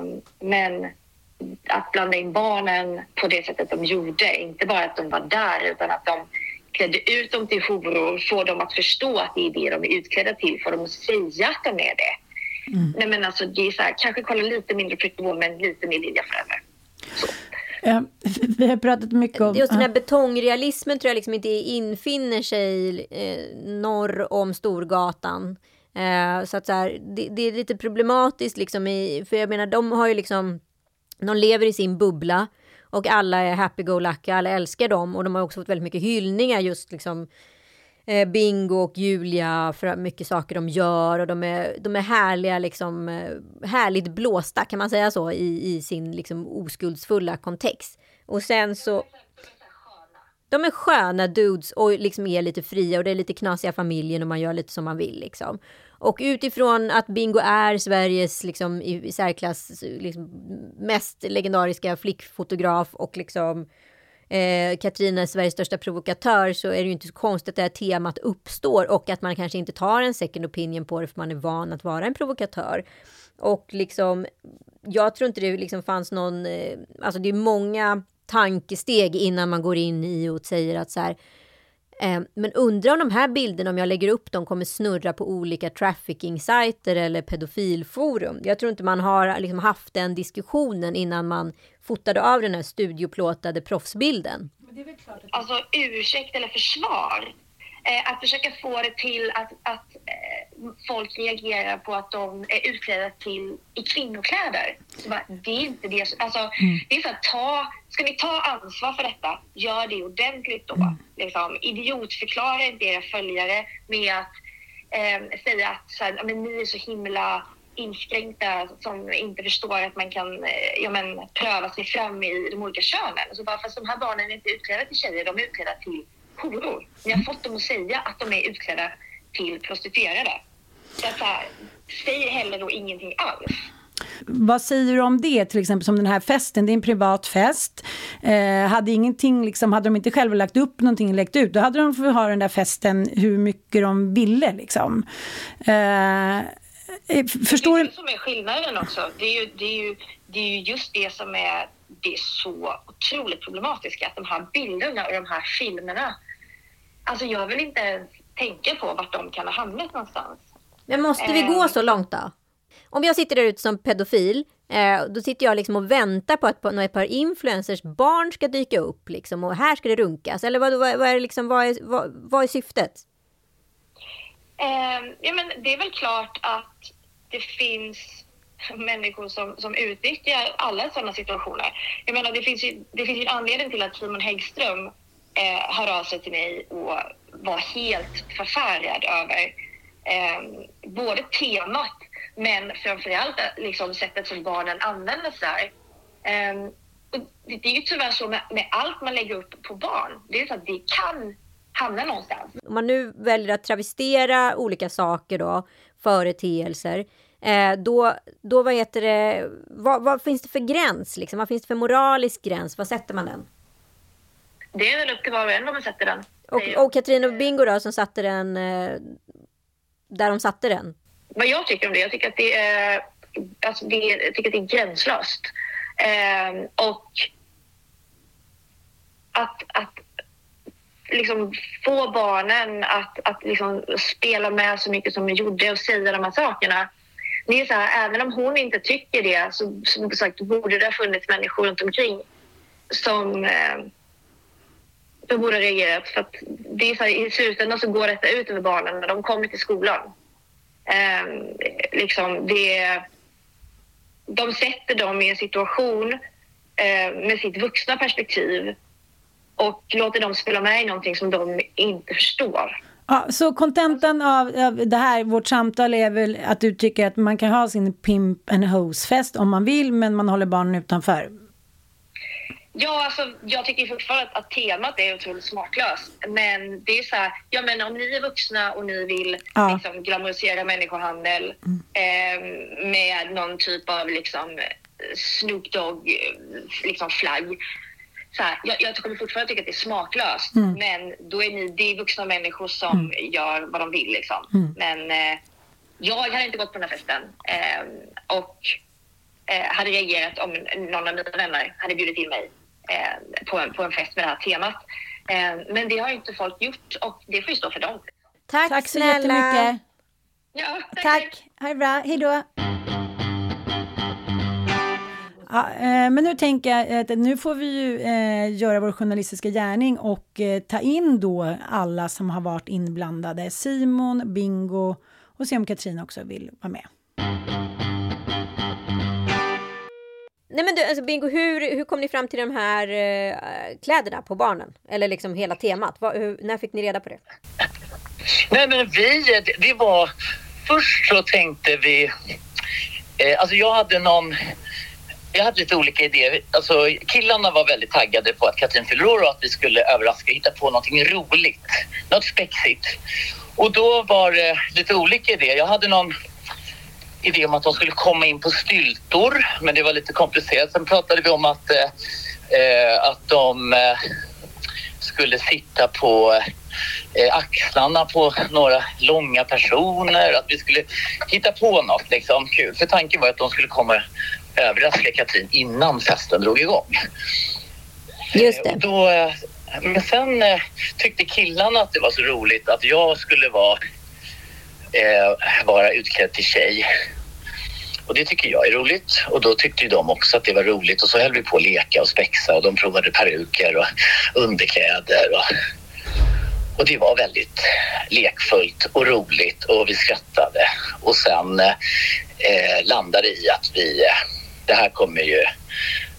Um, men att blanda in barnen på det sättet de gjorde, inte bara att de var där utan att de klädde ut dem till horor, få dem att förstå att det är det de är utklädda till, få dem att säga att de är det. Mm. Nej men alltså det är så här, kanske kolla lite mindre Pretty Woman, lite mer Lilja Fröler.
Ja, vi har pratat mycket om...
Just den här betongrealismen tror jag liksom inte infinner sig eh, norr om Storgatan. Eh, så att så här, det, det, är lite problematiskt liksom i, för jag menar de har ju liksom, de lever i sin bubbla. Och alla är happy-go-lucky, alla älskar dem. Och de har också fått väldigt mycket hyllningar just liksom eh, Bingo och Julia för mycket saker de gör och de är, de är härliga, liksom, eh, härligt blåsta kan man säga så i, i sin liksom, oskuldsfulla kontext. Och sen så... De är sköna dudes och liksom är lite fria och det är lite knasiga familjen och man gör lite som man vill liksom. Och utifrån att Bingo är Sveriges liksom, i, i särklass liksom, mest legendariska flickfotograf och liksom eh, Katrina är Sveriges största provokatör så är det ju inte så konstigt att det här temat uppstår och att man kanske inte tar en second opinion på det för man är van att vara en provokatör. Och liksom, jag tror inte det liksom fanns någon, eh, alltså det är många tankesteg innan man går in i och säger att så här, Eh, men undrar om de här bilderna, om jag lägger upp dem, kommer snurra på olika trafficking-sajter eller pedofilforum. Jag tror inte man har liksom haft den diskussionen innan man fotade av den här studioplåtade proffsbilden.
Alltså ursäkt eller försvar att försöka få det till att, att eh, folk reagerar på att de är utklädda till i kvinnokläder. Bara, det är inte det. Alltså, mm. det är så att ta, ska ni ta ansvar för detta, gör det ordentligt då. Mm. Liksom, idiotförklara inte era följare med att eh, säga att så här, men ni är så himla inskränkta som inte förstår att man kan eh, ja, men, pröva sig fram i de olika könen. Så bara fast de här barnen är inte utklädda till tjejer, de är utklädda till horor. Ni har fått dem att säga att de är utklädda till prostituerade. Så att, så här, säg heller då ingenting alls.
Vad säger du om det, till exempel som den här festen, det är en privat fest. Eh, hade ingenting, liksom, hade de inte själva lagt upp någonting och läckt ut, då hade de fått ha den där festen hur mycket de ville liksom. Eh,
förstår det är det som är skillnaden också. Det är ju, det är ju, det är ju just det som är det är så otroligt problematiska, att de här bilderna och de här filmerna Alltså jag vill inte ens tänka på vart de kan ha hamnat någonstans.
Men måste vi gå eh. så långt då? Om jag sitter där ute som pedofil, Eh, då sitter jag liksom och väntar på att ett par influencers barn ska dyka upp liksom, och här ska det runkas. Eller vad, vad, vad är, liksom, vad, är, vad, vad är syftet?
Eh, ja, men det är väl klart att det finns människor som, som utnyttjar alla sådana situationer. Jag menar, det finns ju, det finns ju en anledning till att Simon Häggström eh, hör av sig till mig och var helt förfärad över eh, både temat men framförallt eh, liksom sättet som barnen använder sig. Eh, och det är ju tyvärr så med, med, allt man lägger upp på barn. Det är så att det kan hamna någonstans.
Om man nu väljer att travestera olika saker då, företeelser, eh, då, då vad heter det, vad, vad, finns det för gräns liksom? Vad finns det för moralisk gräns? Vad sätter man den?
Det är väl upp till var och en var man sätter den.
Och, och Katrin och Bingo då som satte den eh, där de satte den?
Vad jag tycker om det? Jag tycker att det är, alltså det, jag tycker att det är gränslöst. Eh, och att, att liksom få barnen att, att liksom spela med så mycket som de gjorde och säga de här sakerna. Det är så här, även om hon inte tycker det så som sagt borde det ha funnits människor runt omkring som eh, de borde ha reagerat. För att det är så här, I slutändan så går detta ut över barnen när de kommer till skolan. Eh, liksom det, de sätter dem i en situation eh, med sitt vuxna perspektiv och låter dem spela med i någonting som de inte förstår.
Ja, så kontentan av, av det här, vårt samtal är väl att du tycker att man kan ha sin pimp and hose-fest om man vill, men man håller barnen utanför?
Ja, alltså, jag tycker fortfarande att, temat är otroligt smartlöst. Men det är så här, ja men om ni är vuxna och ni vill ja. liksom, glamorisera människohandel mm. eh, med någon typ av liksom, Snoop Dogg liksom, flagg så här, jag, jag kommer fortfarande tycka att det är smaklöst, mm. men då är ni, det är vuxna människor som mm. gör vad de vill. Liksom. Mm. Men eh, jag hade inte gått på den här festen eh, och eh, hade reagerat om någon av mina vänner hade bjudit in mig eh, på, en, på en fest med det här temat. Eh, men det har inte folk gjort och det får ju stå för dem.
Tack, tack så jättemycket.
Ja,
tack. tack. Ha det bra. Hej då. Ja, eh, men nu tänker jag att nu får vi ju eh, göra vår journalistiska gärning och eh, ta in då alla som har varit inblandade. Simon, Bingo och se om Katrin också vill vara med.
Nej men du, alltså Bingo, hur, hur kom ni fram till de här uh, kläderna på barnen? Eller liksom hela temat? Var, hur, när fick ni reda på det?
Nej men vi, det, det var... Först så tänkte vi... Eh, alltså jag hade någon jag hade lite olika idéer. Alltså, killarna var väldigt taggade på att Katrin fyller år och att vi skulle överraska och hitta på någonting roligt. Något spexigt. Och då var det lite olika idéer. Jag hade någon idé om att de skulle komma in på styltor, men det var lite komplicerat. Sen pratade vi om att, eh, att de eh, skulle sitta på eh, axlarna på några långa personer. Att vi skulle hitta på något liksom, kul. För tanken var att de skulle komma överraska Katrin innan festen drog igång.
Just det.
Då, eh, men sen eh, tyckte killarna att det var så roligt att jag skulle vara, eh, vara utklädd till tjej. Och det tycker jag är roligt. Och då tyckte ju de också att det var roligt. Och så höll vi på att leka och spexa. Och de provade peruker och underkläder och, och det var väldigt lekfullt och roligt. Och vi skrattade. Och sen eh, landade i att vi eh, det här kommer ju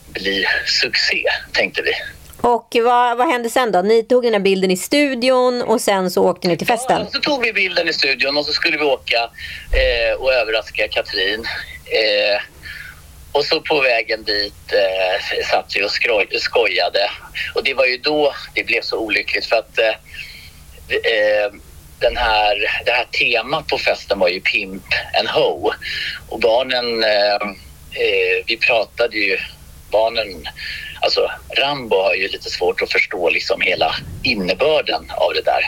bli succé, tänkte vi.
Och vad, vad hände sen då? Ni tog den här bilden i studion och sen så åkte ni till festen?
Ja, så tog vi bilden i studion och så skulle vi åka eh, och överraska Katrin. Eh, och så på vägen dit eh, satt vi och skroj, skojade. Och det var ju då det blev så olyckligt för att eh, eh den här, det här temat på festen var ju Pimp and Ho. Och barnen eh, eh, vi pratade ju, barnen, alltså Rambo har ju lite svårt att förstå liksom hela innebörden av det där.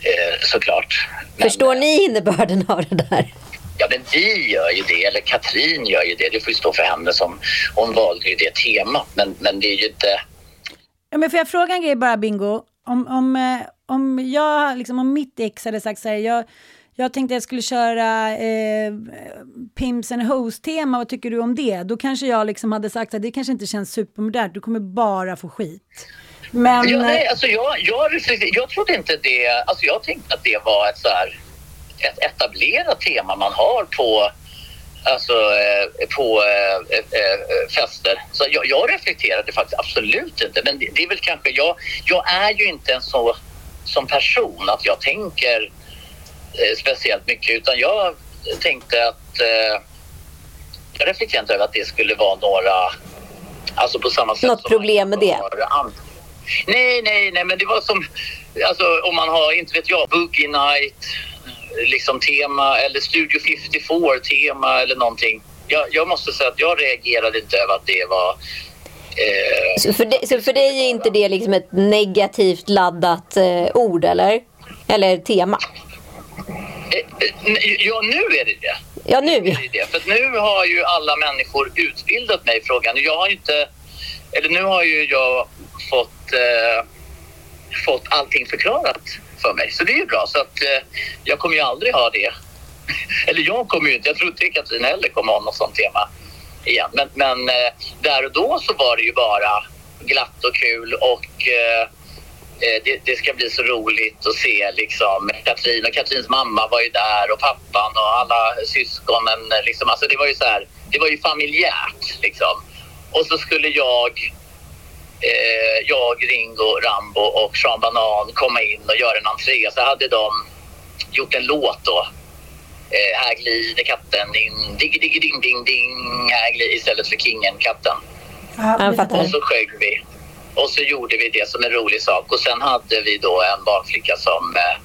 Eh, såklart.
Men, Förstår ni innebörden av det där?
Ja, men vi gör ju det, eller Katrin gör ju det. Det får ju stå för henne som hon valde ju det temat. Men, men det är ju inte...
Ja, men får jag fråga en grej bara, Bingo? Om, om, eh, om, jag, liksom, om mitt ex hade sagt så här, jag, jag tänkte jag skulle köra eh, Pimps and Hoes-tema, vad tycker du om det? Då kanske jag liksom hade sagt att det kanske inte känns supermodernt, du kommer bara få skit. Men...
Ja, nej, alltså jag, jag, jag trodde inte det, alltså jag tänkte att det var ett så här, ett etablerat tema man har på alltså, eh, på eh, eh, fester. Så jag, jag reflekterade faktiskt absolut inte. Men det, det, är väl kanske, jag, jag är ju inte en så som person att jag tänker eh, speciellt mycket utan jag tänkte att eh, jag reflekterade inte över att det skulle vara några, alltså på samma sätt
Något problem med det?
Nej, nej, nej, men det var som, alltså om man har, inte vet jag, Boogie Night, liksom tema eller Studio 54 tema eller någonting. Jag, jag måste säga att jag reagerade inte över att det var
Eh, så, för dig, så för dig är inte det liksom ett negativt laddat eh, ord, eller? Eller tema?
Ja, nu är det det.
Ja, nu.
nu är det det. För nu har ju alla människor utbildat mig i frågan. Jag har inte... Eller nu har ju jag fått, eh, fått allting förklarat för mig. Så det är ju bra. Så att eh, jag kommer ju aldrig ha det. Eller jag kommer ju inte, jag tror inte Katrin heller kommer ha något sånt tema igen. Men, men eh, där och då så var det ju bara glatt och kul och eh, det, det, ska bli så roligt att se liksom Katrin och Katrins mamma var ju där och pappan och alla syskonen. Liksom. Alltså det var ju så här, det var ju familjärt liksom. Och så skulle jag eh, jag, Ringo, Rambo och Sean Banan komma in och göra en entré. Så hade de gjort en låt då. Eh, här glider katten in, digg, digg, ding, ding, ding. Här glider istället för kingen, katten.
Ja,
och så sjöng vi. Och så gjorde vi det som en rolig sak. Och sen hade vi då en barnflicka som eh,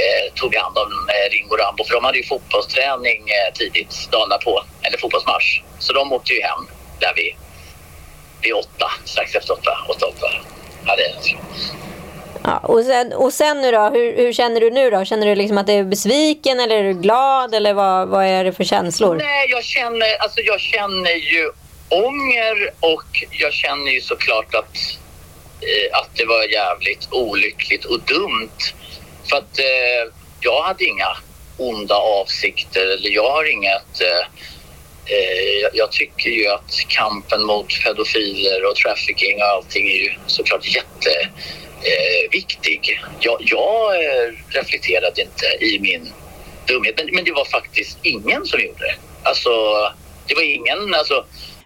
eh, tog hand om eh, Ringo Rambo. För de hade ju fotbollsträning eh, tidigt dagen på, eller fotbollsmatch. Så de åkte ju hem där vi vid åtta, strax efter åtta, åtta, åtta. Ja, det
Ja, och, sen, och sen nu då, hur, hur, känner du nu då? Känner du liksom att du är besviken eller är du glad eller vad, vad är det för känslor?
Nej, jag känner, alltså jag känner ju ånger och jag känner ju såklart att, eh, att det var jävligt olyckligt och dumt. För att eh, jag hade inga onda avsikter eller jag har inget eh, eh jag tycker ju att kampen mot pedofiler och trafficking och allting är ju såklart jätteviktig. Eh, jag, jag eh, reflekterade inte i min dumhet, men, men det var faktiskt ingen som gjorde det. Alltså, det var ingen... Alltså,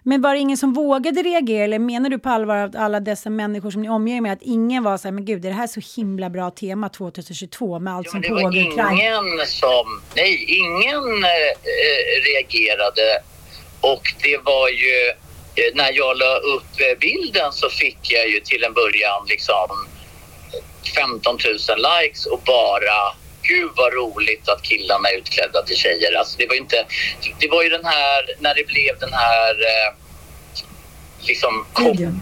men var det ingen som vågade reagera eller menar du på allvar att alla dessa människor som ni omger med att ingen var så här, men gud, är det här så himla bra tema 2022 med allt ja, som pågår
i Ukraina? Det var ingen som, nej, ingen eh, reagerade och det var ju, eh, när jag la upp eh, bilden så fick jag ju till en början liksom 15 000 likes och bara gud vad roligt att killarna är utklädda till tjejer. Alltså det var inte, det var ju den här, när det blev den här eh, liksom,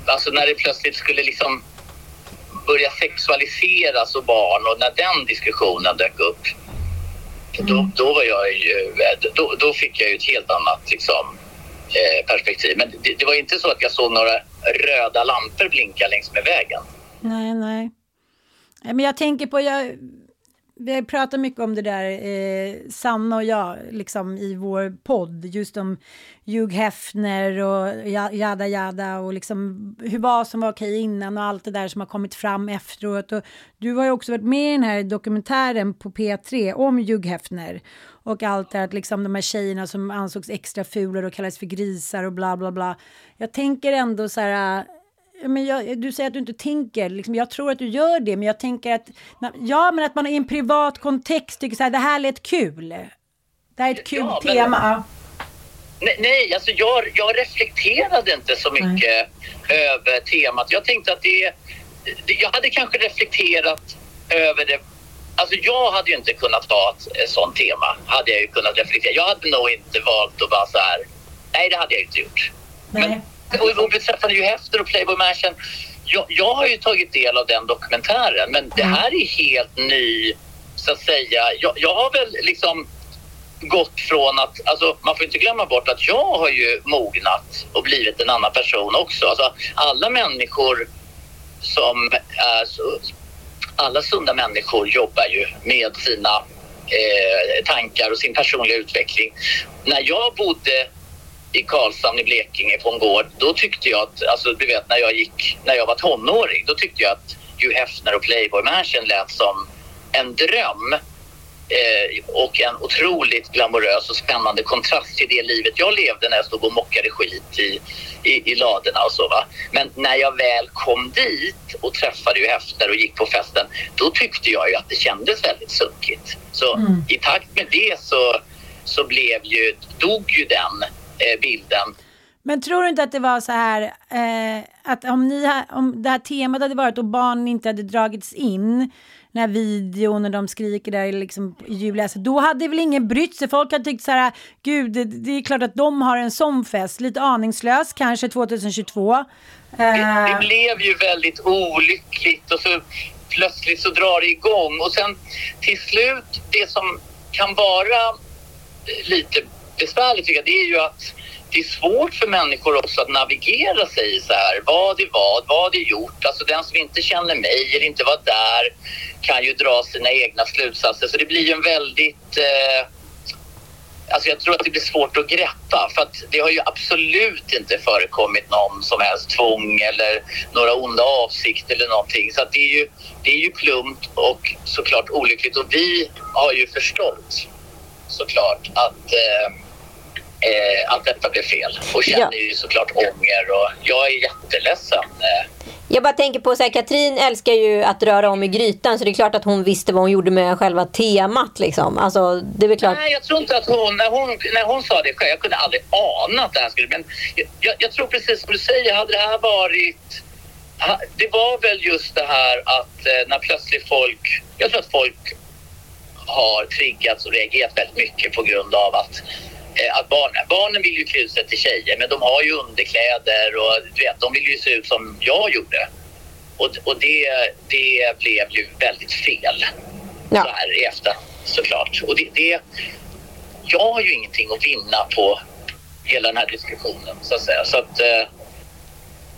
alltså när det plötsligt skulle liksom börja sexualiseras och barn och när den diskussionen dök upp. Mm. Då, då var jag ju, då, då fick jag ju ett helt annat liksom Eh, perspektiv. Men det, det, var inte så att jag såg några röda lampor blinka längs med vägen.
Nej, nej. Men jag tänker på, jag, vi har pratat mycket om det där, eh, Sanna och jag, liksom i vår podd, just om Hugh Hefner och jada jada och liksom hur vad som var okej innan och allt det där som har kommit fram efteråt. Och du har ju också varit med i den här dokumentären på P3 om Hugh Hefner och allt det att liksom de här tjejerna som ansågs extra fula och kallades för grisar och bla bla bla. Jag tänker ändå så här men jag, du säger att du inte tänker, liksom, jag tror att du gör det, men jag tänker att, ja, men att man i en privat kontext tycker så här, det här lät kul. Det här är ett kul ja, tema. Men,
nej, nej, alltså jag, jag reflekterade inte så mycket nej. över temat. Jag tänkte att det, det, jag hade kanske reflekterat över det Alltså jag hade ju inte kunnat ha ett, ett sånt tema. Hade jag ju kunnat reflektera. Jag hade nog inte valt att bara så här. Nej, det hade jag inte gjort. Nej. Men och, och beträffande ju Hefter och Playboy Mansion. Jag, jag har ju tagit del av den dokumentären men det mm. här är helt ny, så att säga. Jag, jag har väl liksom gått från att, alltså man får inte glömma bort att jag har ju mognat och blivit en annan person också. Alltså alla människor som är alla sunda människor jobbar ju med sina eh, tankar och sin personliga utveckling. När jag bodde i Karlshamn i Blekinge på en gård, då tyckte jag att, alltså du vet när jag gick, när jag var tonåring, då tyckte jag att Hugh Hefner och Playboy Mansion lät som en dröm eh, och en otroligt glamorös och spännande kontrast till det livet jag levde när jag stod och mockade skit i, i, i ladorna och så. Va? Men när jag väl kom dit och träffade ju Hefner och gick på festen, då tyckte jag ju att det kändes väldigt sunkigt. Så
Mm.
i takt med det så, så blev ju, dog ju den bilden.
Men tror du inte att det var så här eh, att om, ni, ha- om det här temat hade varit och barnen inte hade dragits in den här videon när de skriker där liksom i juli, alltså, då hade väl ingen brytt sig. Folk hade tyckt så här, gud det, det är klart att de har en sån fest, lite aningslös kanske 2022. Eh,
Det, det blev ju väldigt olyckligt och så plötsligt så drar det igång och sen till slut det som kan vara eh, lite besvärligt tycker jag, det är ju att det är svårt för människor också att navigera sig i så här. Vad är vad? Vad är gjort? Alltså den som inte känner mig eller inte var där kan ju dra sina egna slutsatser. Så det blir ju en väldigt eh, Alltså jag tror att det blir svårt att greppa för att det har ju absolut inte förekommit någon som helst tvång eller några onda avsikter eller någonting. Så att det, är ju, det är ju plumpt och såklart olyckligt och vi har ju förstått såklart att, eh, eh, att detta blev fel och känner
Ja.
ju såklart ånger och jag är jätteledsen. Eh,
Jag bara tänker på så här, Katrin älskar ju att röra om i grytan så det är klart att hon visste vad hon gjorde med själva temat liksom. Alltså det är klart.
Nej, jag tror inte att hon, när hon, när hon sa det själv, jag kunde aldrig ana att det här skulle, men jag- jag, tror precis som du säger, hade det här varit, det var väl just det här att eh, när plötsligt folk, jag tror att folk har triggats och reagerat väldigt mycket på grund av att eh, att barnen, barnen vill ju klä ut sig till tjejer men de har ju underkläder och du vet, de vill ju se ut som jag gjorde. Och, och det, det blev ju väldigt fel
Ja.
så här i efterhand såklart. Och det, det, jag har ju ingenting att vinna på hela den här diskussionen så att säga. Så att eh,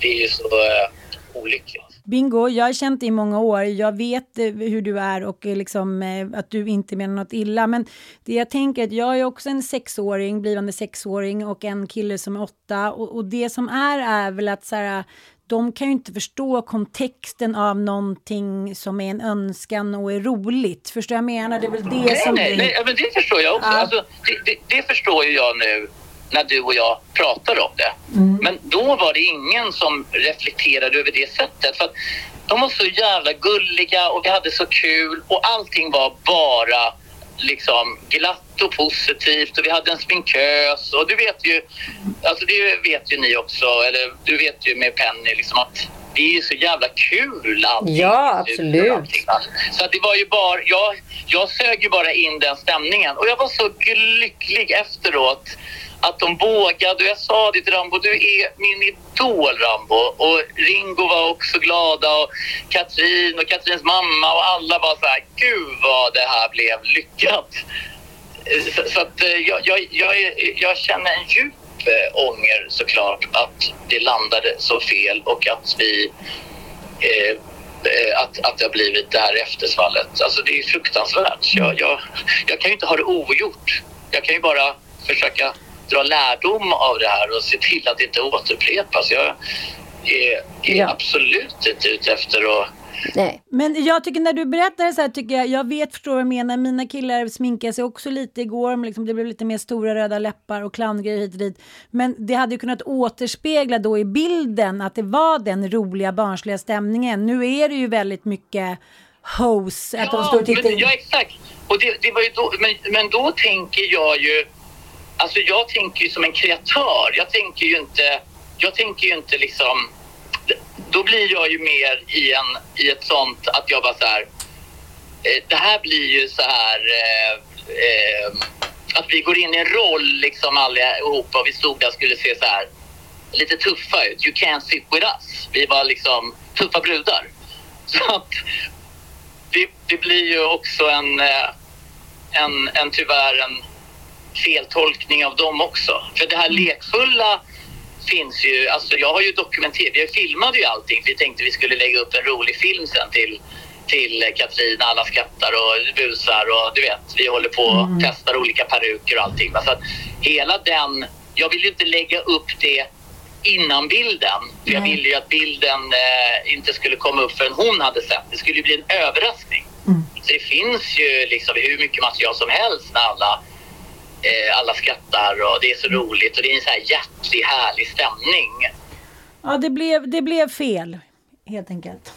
det är ju så eh, olyckligt.
Bingo, jag har känt dig i många år. Jag vet eh, hur du är och eh, liksom, eh, att du inte menar något illa. Men det jag tänker är att jag är också en sexåring, blivande sexåring och en kille som är åtta. Och, och det som är är väl att så här, de kan ju inte förstå kontexten av någonting som är en önskan och är roligt. Förstår jag menar? Det är väl det
Nej,
som
nej, nej, men det förstår jag också.
Ja.
Alltså, det, det, det förstår ju jag nu när du och jag pratar om det.
Mm.
Men då var det ingen som reflekterade över det sättet. För att de var så jävla gulliga och vi hade så kul och allting var bara liksom glatt och positivt och vi hade en sminkös och du vet ju, alltså det vet ju ni också, eller du vet ju med Penny liksom att det är ju så jävla kul allting.
Ja, absolut.
Allting? Så att det var ju bara, jag, jag sög ju bara in den stämningen och jag var så lycklig efteråt att de vågade och jag sa det till Rambo, du är min idol Rambo och Ringo var också glada och Katrin och Katrins mamma och alla var så här, gud vad det här blev lyckat. Eh, så, så att eh, jag, jag, jag, jag känner en djup eh, ånger såklart att det landade så fel och att vi eh, eh, att, att det har blivit det här eftersvallet. Alltså det är fruktansvärt. Jag, jag, jag kan ju inte ha det ogjort. Jag kan ju bara försöka dra lärdom av det här och se till att det inte återupprepas. Jag är, är
Ja.
absolut inte ute efter att
Nej.
Men jag tycker när du berättar det så här tycker jag, jag vet, förstår vad jag menar, mina killar sminkade sig också lite igår, men liksom det blev lite mer stora röda läppar och clowngrejer hit och dit. Men det hade ju kunnat återspegla då i bilden att det var den roliga barnsliga stämningen. Nu är det ju väldigt mycket hose, att de står och tittar
men, ja exakt. Och det, det var ju då, men, men då tänker jag ju... Alltså jag tänker ju som en kreatör. Jag tänker ju inte... Jag tänker ju inte liksom... Då blir jag ju mer i, en, i ett sånt att jag bara så här... Eh, det här blir ju så här... Eh, eh, att vi går in i en roll liksom allihopa och vi stod där och skulle se så här lite tuffa ut. You can't sit with us. Vi var liksom tuffa brudar. Så att det, det blir ju också en, eh, en, en tyvärr en feltolkning av dem också. För det här lekfulla finns ju, alltså jag har ju dokumenterat, jag filmade ju allting för vi tänkte vi skulle lägga upp en rolig film sen till, till Katrin, alla skrattar och busar och du vet, vi håller på och
Mm.
testar olika peruker och allting. Så att hela den, jag vill ju inte lägga upp det innan bilden. För jag ville ju att bilden eh, inte skulle komma upp förrän hon hade sett. Det skulle ju bli en överraskning.
Mm.
Så det finns ju liksom hur mycket material som helst när alla, alla skrattar och det är så roligt och det är en så här hjärtlig, härlig stämning.
Ja, det blev, det blev fel, helt enkelt.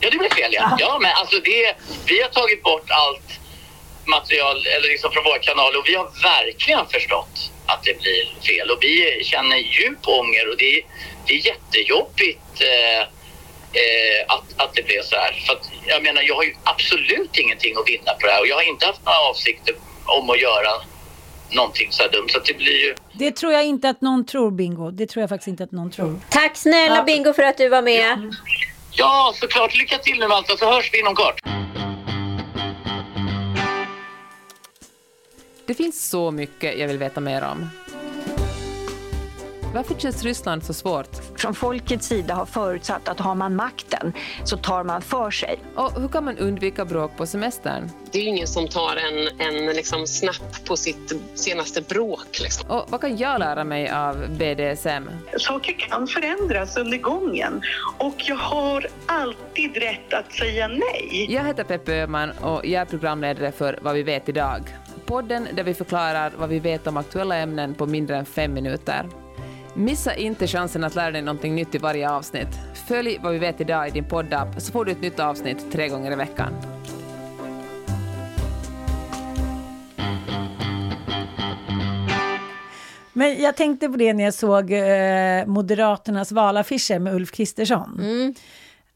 Ja, det blev fel ja. Ja, men alltså det, vi har tagit bort allt material eller liksom från vår kanal och vi har verkligen förstått att det blir fel och vi känner djup ånger och det, det är jättejobbigt eh, eh, att, att det blev så här. För att, jag menar, jag har ju absolut ingenting att vinna på det här och jag har inte haft några avsikter om att göra någonting så här dumt. Så det blir ju...
Det tror jag inte att någon tror, Bingo. Det tror jag faktiskt inte att någon tror.
Tack snälla Bingo för att du var med.
Ja, såklart. Lycka till nu och så hörs vi inom kort.
Det finns så mycket jag vill veta mer om. Varför känns Ryssland så svårt?
Från folkets sida har förutsatt att har man makten så tar man för sig.
Och hur kan man undvika bråk på semestern?
Det är ju ingen som tar en, en liksom snapp på sitt senaste bråk. Liksom.
Och vad kan jag lära mig av BDSM?
Saker kan förändras under gången och jag har alltid rätt att säga nej.
Jag heter Peppe Öhman och jag är programledare för Vad vi vet idag. Podden där vi förklarar vad vi vet om aktuella ämnen på mindre än fem minuter. Missa inte chansen att lära dig någonting nytt i varje avsnitt. Följ Vad vi vet idag i din poddapp så får du ett nytt avsnitt tre gånger i veckan.
Men jag tänkte på det när jag såg eh, Moderaternas valaffischer med Ulf Kristersson.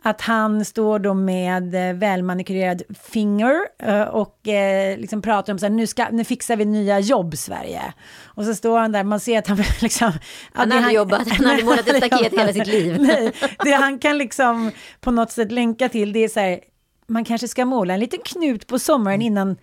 Att han står då med eh, välmanikurerad finger eh, och eh, liksom pratar om så här, nu, ska, nu fixar vi nya jobb Sverige. Och så står han där, man ser att han liksom...
Han hade jobbat, han hade målat ett staket hela sitt liv.
Nej, det han kan liksom på något sätt länka till, det är så här, man kanske ska måla en liten knut på sommaren innan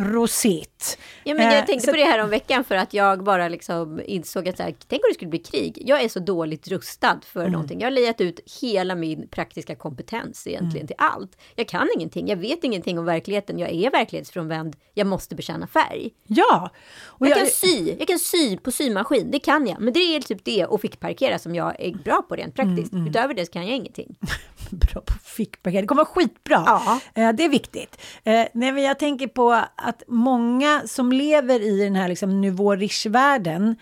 rosett.
Ja, men
Eh,
jag tänkte
så-
på det här om veckan för att jag bara liksom insåg att så här, tänk om det skulle bli krig. Jag är så dåligt rustad för
Mm.
någonting. Jag har lejat ut hela min praktiska kompetens egentligen
Mm.
till allt. Jag kan ingenting, jag vet ingenting om verkligheten. Jag är verklighetsfrånvänd, jag måste bekänna färg.
Ja. Och
Jag, kan sy, jag kan sy på symaskin, det kan jag. Men det är typ det och fickparkera som jag är bra på rent praktiskt.
Mm,
Utöver det så kan jag ingenting.
bra på fickpaket. Det kommer vara skitbra.
Ja.
Eh, det är viktigt. Eh, nej, men jag tänker på att många som lever i den här liksom, nouveau riche-världen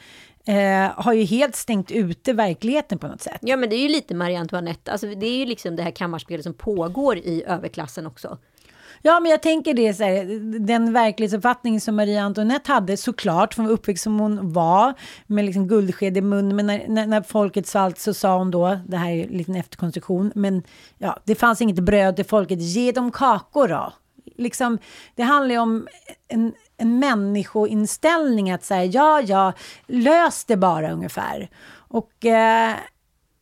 eh, har ju helt stängt ute verkligheten på något sätt.
Ja men det är ju lite Marie Antoinette, alltså det är ju liksom det här kammarspelet som pågår i överklassen också.
Ja, men jag tänker det så här, den verklighetsuppfattning som Maria Antoinette hade såklart, från uppväxt som hon var, med liksom guldsked i mun, men när, när, när folket svalt så sa hon då, det här är en liten efterkonstruktion, men ja, det fanns inget bröd till folket, ge dem kakor då. Liksom, det handlar ju om en, en människoinställning att säga ja, ja, lös det bara ungefär. Och eh,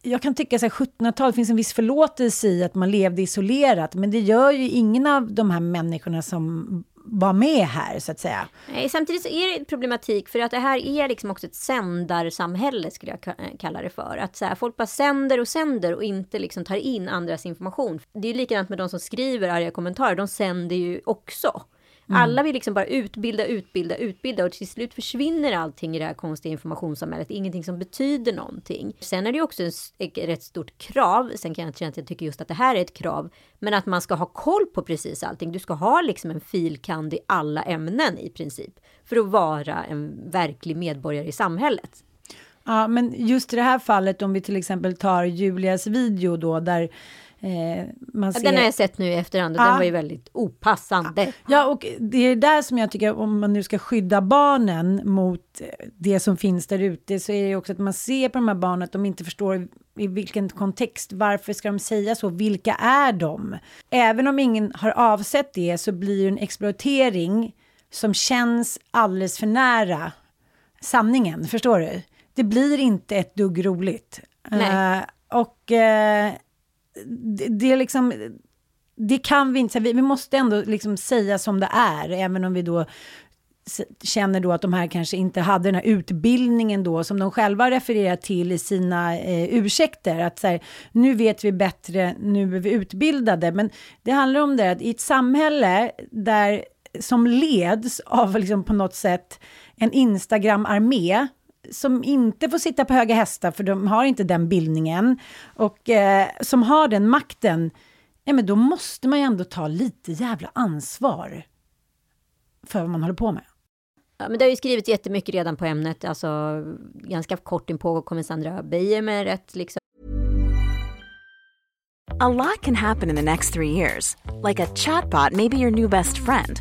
jag kan tycka att 1700-talet finns en viss förlåtelse i att man levde isolerat, men det gör ju ingen av de här människorna som var med här, så att säga.
Nej, samtidigt så är det en problematik för att det här är liksom också ett sändarsamhälle skulle jag kalla det för. Att så här, folk bara sänder och sänder och inte liksom tar in andras information. Det är ju likadant med de som skriver arga kommentarer, de sänder ju också. Alla vill liksom bara utbilda, utbilda, utbilda och till slut försvinner allting i det här konstiga informationssamhället. Ingenting som betyder någonting. Sen är det ju också ett rätt stort krav. Sen kan jag inte känna att jag tycker just att det här är ett krav. Men att man ska ha koll på precis allting. Du ska ha liksom en filkand i alla ämnen i princip. För att vara en verklig medborgare i samhället.
Ja, men just i det här fallet, om vi till exempel tar Julias video då, där man
Ja,
ser...
Den har jag sett nu i efterhand och
Ja.
den var ju väldigt opassande.
Ja, och det är där som jag tycker, om man nu ska skydda barnen mot eh, det som finns där ute, så är det också att man ser på de här barnen att de inte förstår i vilken kontext, varför ska de säga så, vilka är de? Även om ingen har avsett det så blir det en exploatering som känns alldeles för nära sanningen, förstår du? Det blir inte ett dugg roligt.
Nej.
Eh, och eh, det, det är liksom, det kan vi inte, vi, vi måste ändå liksom säga som det är, även om vi då känner då att de här kanske inte hade den här utbildningen då som de själva refererar till i sina eh, ursäkter. Att så här, nu vet vi bättre, nu är vi utbildade. Men det handlar om det att i ett samhälle där som leds av liksom på något sätt en Instagram-armé som inte får sitta på höga hästar för de har inte den bildningen och eh, som har den makten, ja, men då måste man ju ändå ta lite jävla ansvar för vad man håller på med.
Ja, men det har ju skrivits jättemycket redan på ämnet. Alltså, ganska kort inpå kommer Sandra Beijer med rätt liksom,
A lot can happen in the next three years. Like a chatbot may be your new best friend.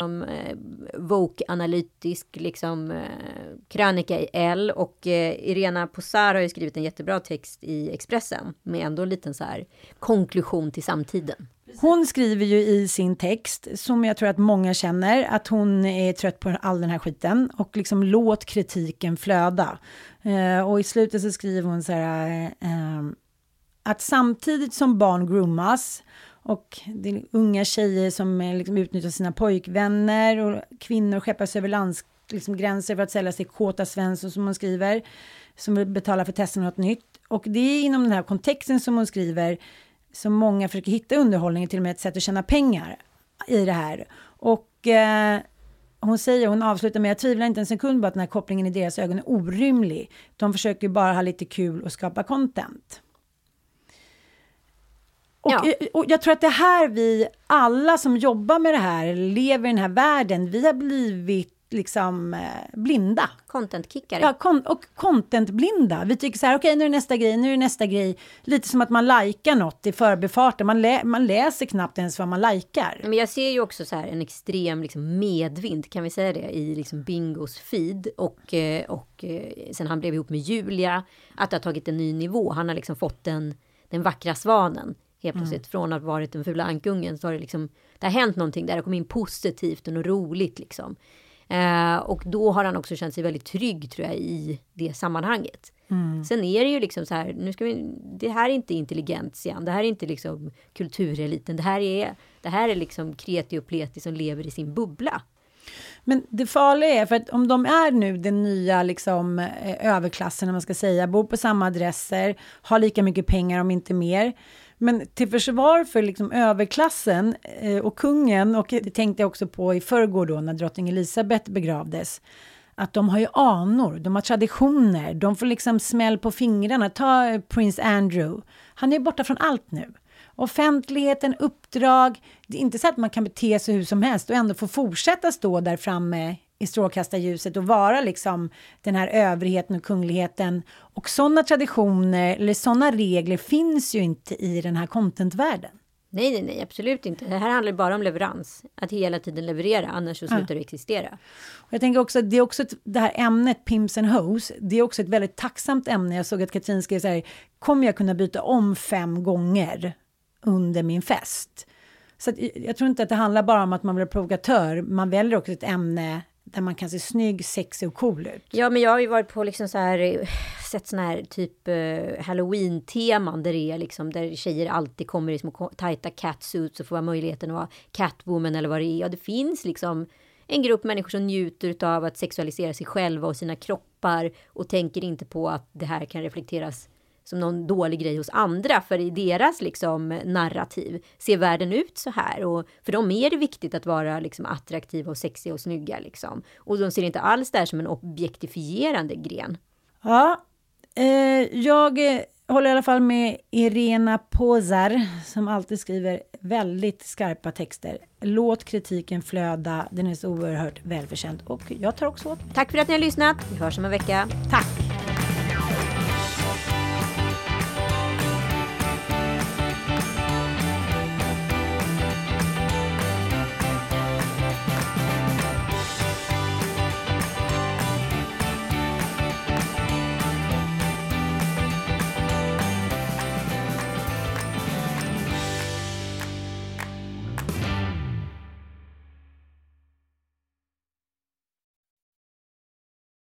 Liksom, eh, Vogue-analytisk liksom, eh, krönika i L. Och eh, Irena Posar har ju skrivit en jättebra text i Expressen med ändå en liten så här konklusion till samtiden.
Hon skriver ju i sin text, som jag tror att många känner, att hon är trött på all den här skiten och liksom låt kritiken flöda. Eh, och i slutet så skriver hon så här, eh, att samtidigt som barn groomas och det är unga tjejer som eh, liksom utnyttjar sina pojkvänner och kvinnor skeppas över landsgränser liksom gränser för att sälja sig kåta Svensson som hon skriver, som vill betala för testen något nytt. Och det är inom den här kontexten som hon skriver som många försöker hitta underhållning, till och med ett sätt att tjäna pengar i det här. Och eh, hon säger, hon avslutar med, jag tvivlar inte en sekund på att den här kopplingen i deras ögon är orimlig. De försöker bara ha lite kul och skapa content. Och,
Ja.
och jag tror att det här vi alla som jobbar med det här, lever i den här världen, vi har blivit liksom eh, blinda.
Content-kickare.
Ja, kon- och contentblinda. Vi tycker så här, okej nu är det nästa grej, nu är det nästa grej. Lite som att man likar något i förbifarten. Man, lä- man läser knappt ens vad man likar.
Men jag ser ju också så här en extrem liksom medvind, kan vi säga det, i liksom Bingos feed. Och, eh, och eh, sen han blev ihop med Julia, att det har tagit en ny nivå. Han har liksom fått den, den vackra svanen. Helt plötsligt, från att ha varit den fula ankungen så har det liksom, det har hänt någonting där, det kom in positivt och något roligt liksom. Eh, och då har han också känt sig väldigt trygg tror jag i det sammanhanget. Sen är det ju liksom så här, nu ska vi, det här är inte intelligentian, det här är inte liksom kultureliten, det här är, det här är liksom kreti och pleti som lever i sin bubbla.
Men det farliga är, för att om de är nu den nya liksom, eh, överklassen, om man ska säga, bor på samma adresser, har lika mycket pengar om inte mer. Men till försvar för liksom överklassen eh, och kungen, och det tänkte jag också på i förrgår då när drottning Elisabeth begravdes, att de har ju anor, de har traditioner, de får liksom smäll på fingrarna. Ta eh, prins Andrew, han är borta från allt nu. Offentligheten, uppdrag, det är inte så att man kan bete sig hur som helst och ändå få fortsätta stå där framme i strålkastarljuset och vara liksom den här överheten och kungligheten. Och sådana traditioner eller sådana regler finns ju inte i den här contentvärlden.
Nej, nej, nej, absolut inte. Det här handlar bara om leverans. Att hela tiden leverera, annars så slutar det existera.
Och jag tänker också det är också ett, det här ämnet Pimps and Hoes, det är också ett väldigt tacksamt ämne. Jag såg att Katrin skrev så här, kommer jag kunna byta om fem gånger under min fest? Så att, jag tror inte att det handlar bara om att man blir provokatör, man väljer också ett ämne där man kan se snygg, sexig och cool ut.
Ja, men jag har ju varit på liksom så här, sett såna här typ eh, halloween-teman där det är liksom, där tjejer alltid kommer i små tajta catsuits och får möjligheten att vara catwoman eller vad det är. Ja, det finns liksom en grupp människor som njuter av att sexualisera sig själva och sina kroppar och tänker inte på att det här kan reflekteras som någon dålig grej hos andra, för i deras liksom narrativ ser världen ut så här. Och för dem är det viktigt att vara liksom attraktiva och sexiga och snygga liksom. Och de ser inte alls det här som en objektifierande gren.
Ja, eh, jag eh, håller i alla fall med Irena Pozar som alltid skriver väldigt skarpa texter. Låt kritiken flöda, den är så oerhört välförtjänt och jag tar också åt
Tack för att ni har lyssnat. Vi hörs om en vecka.
Tack!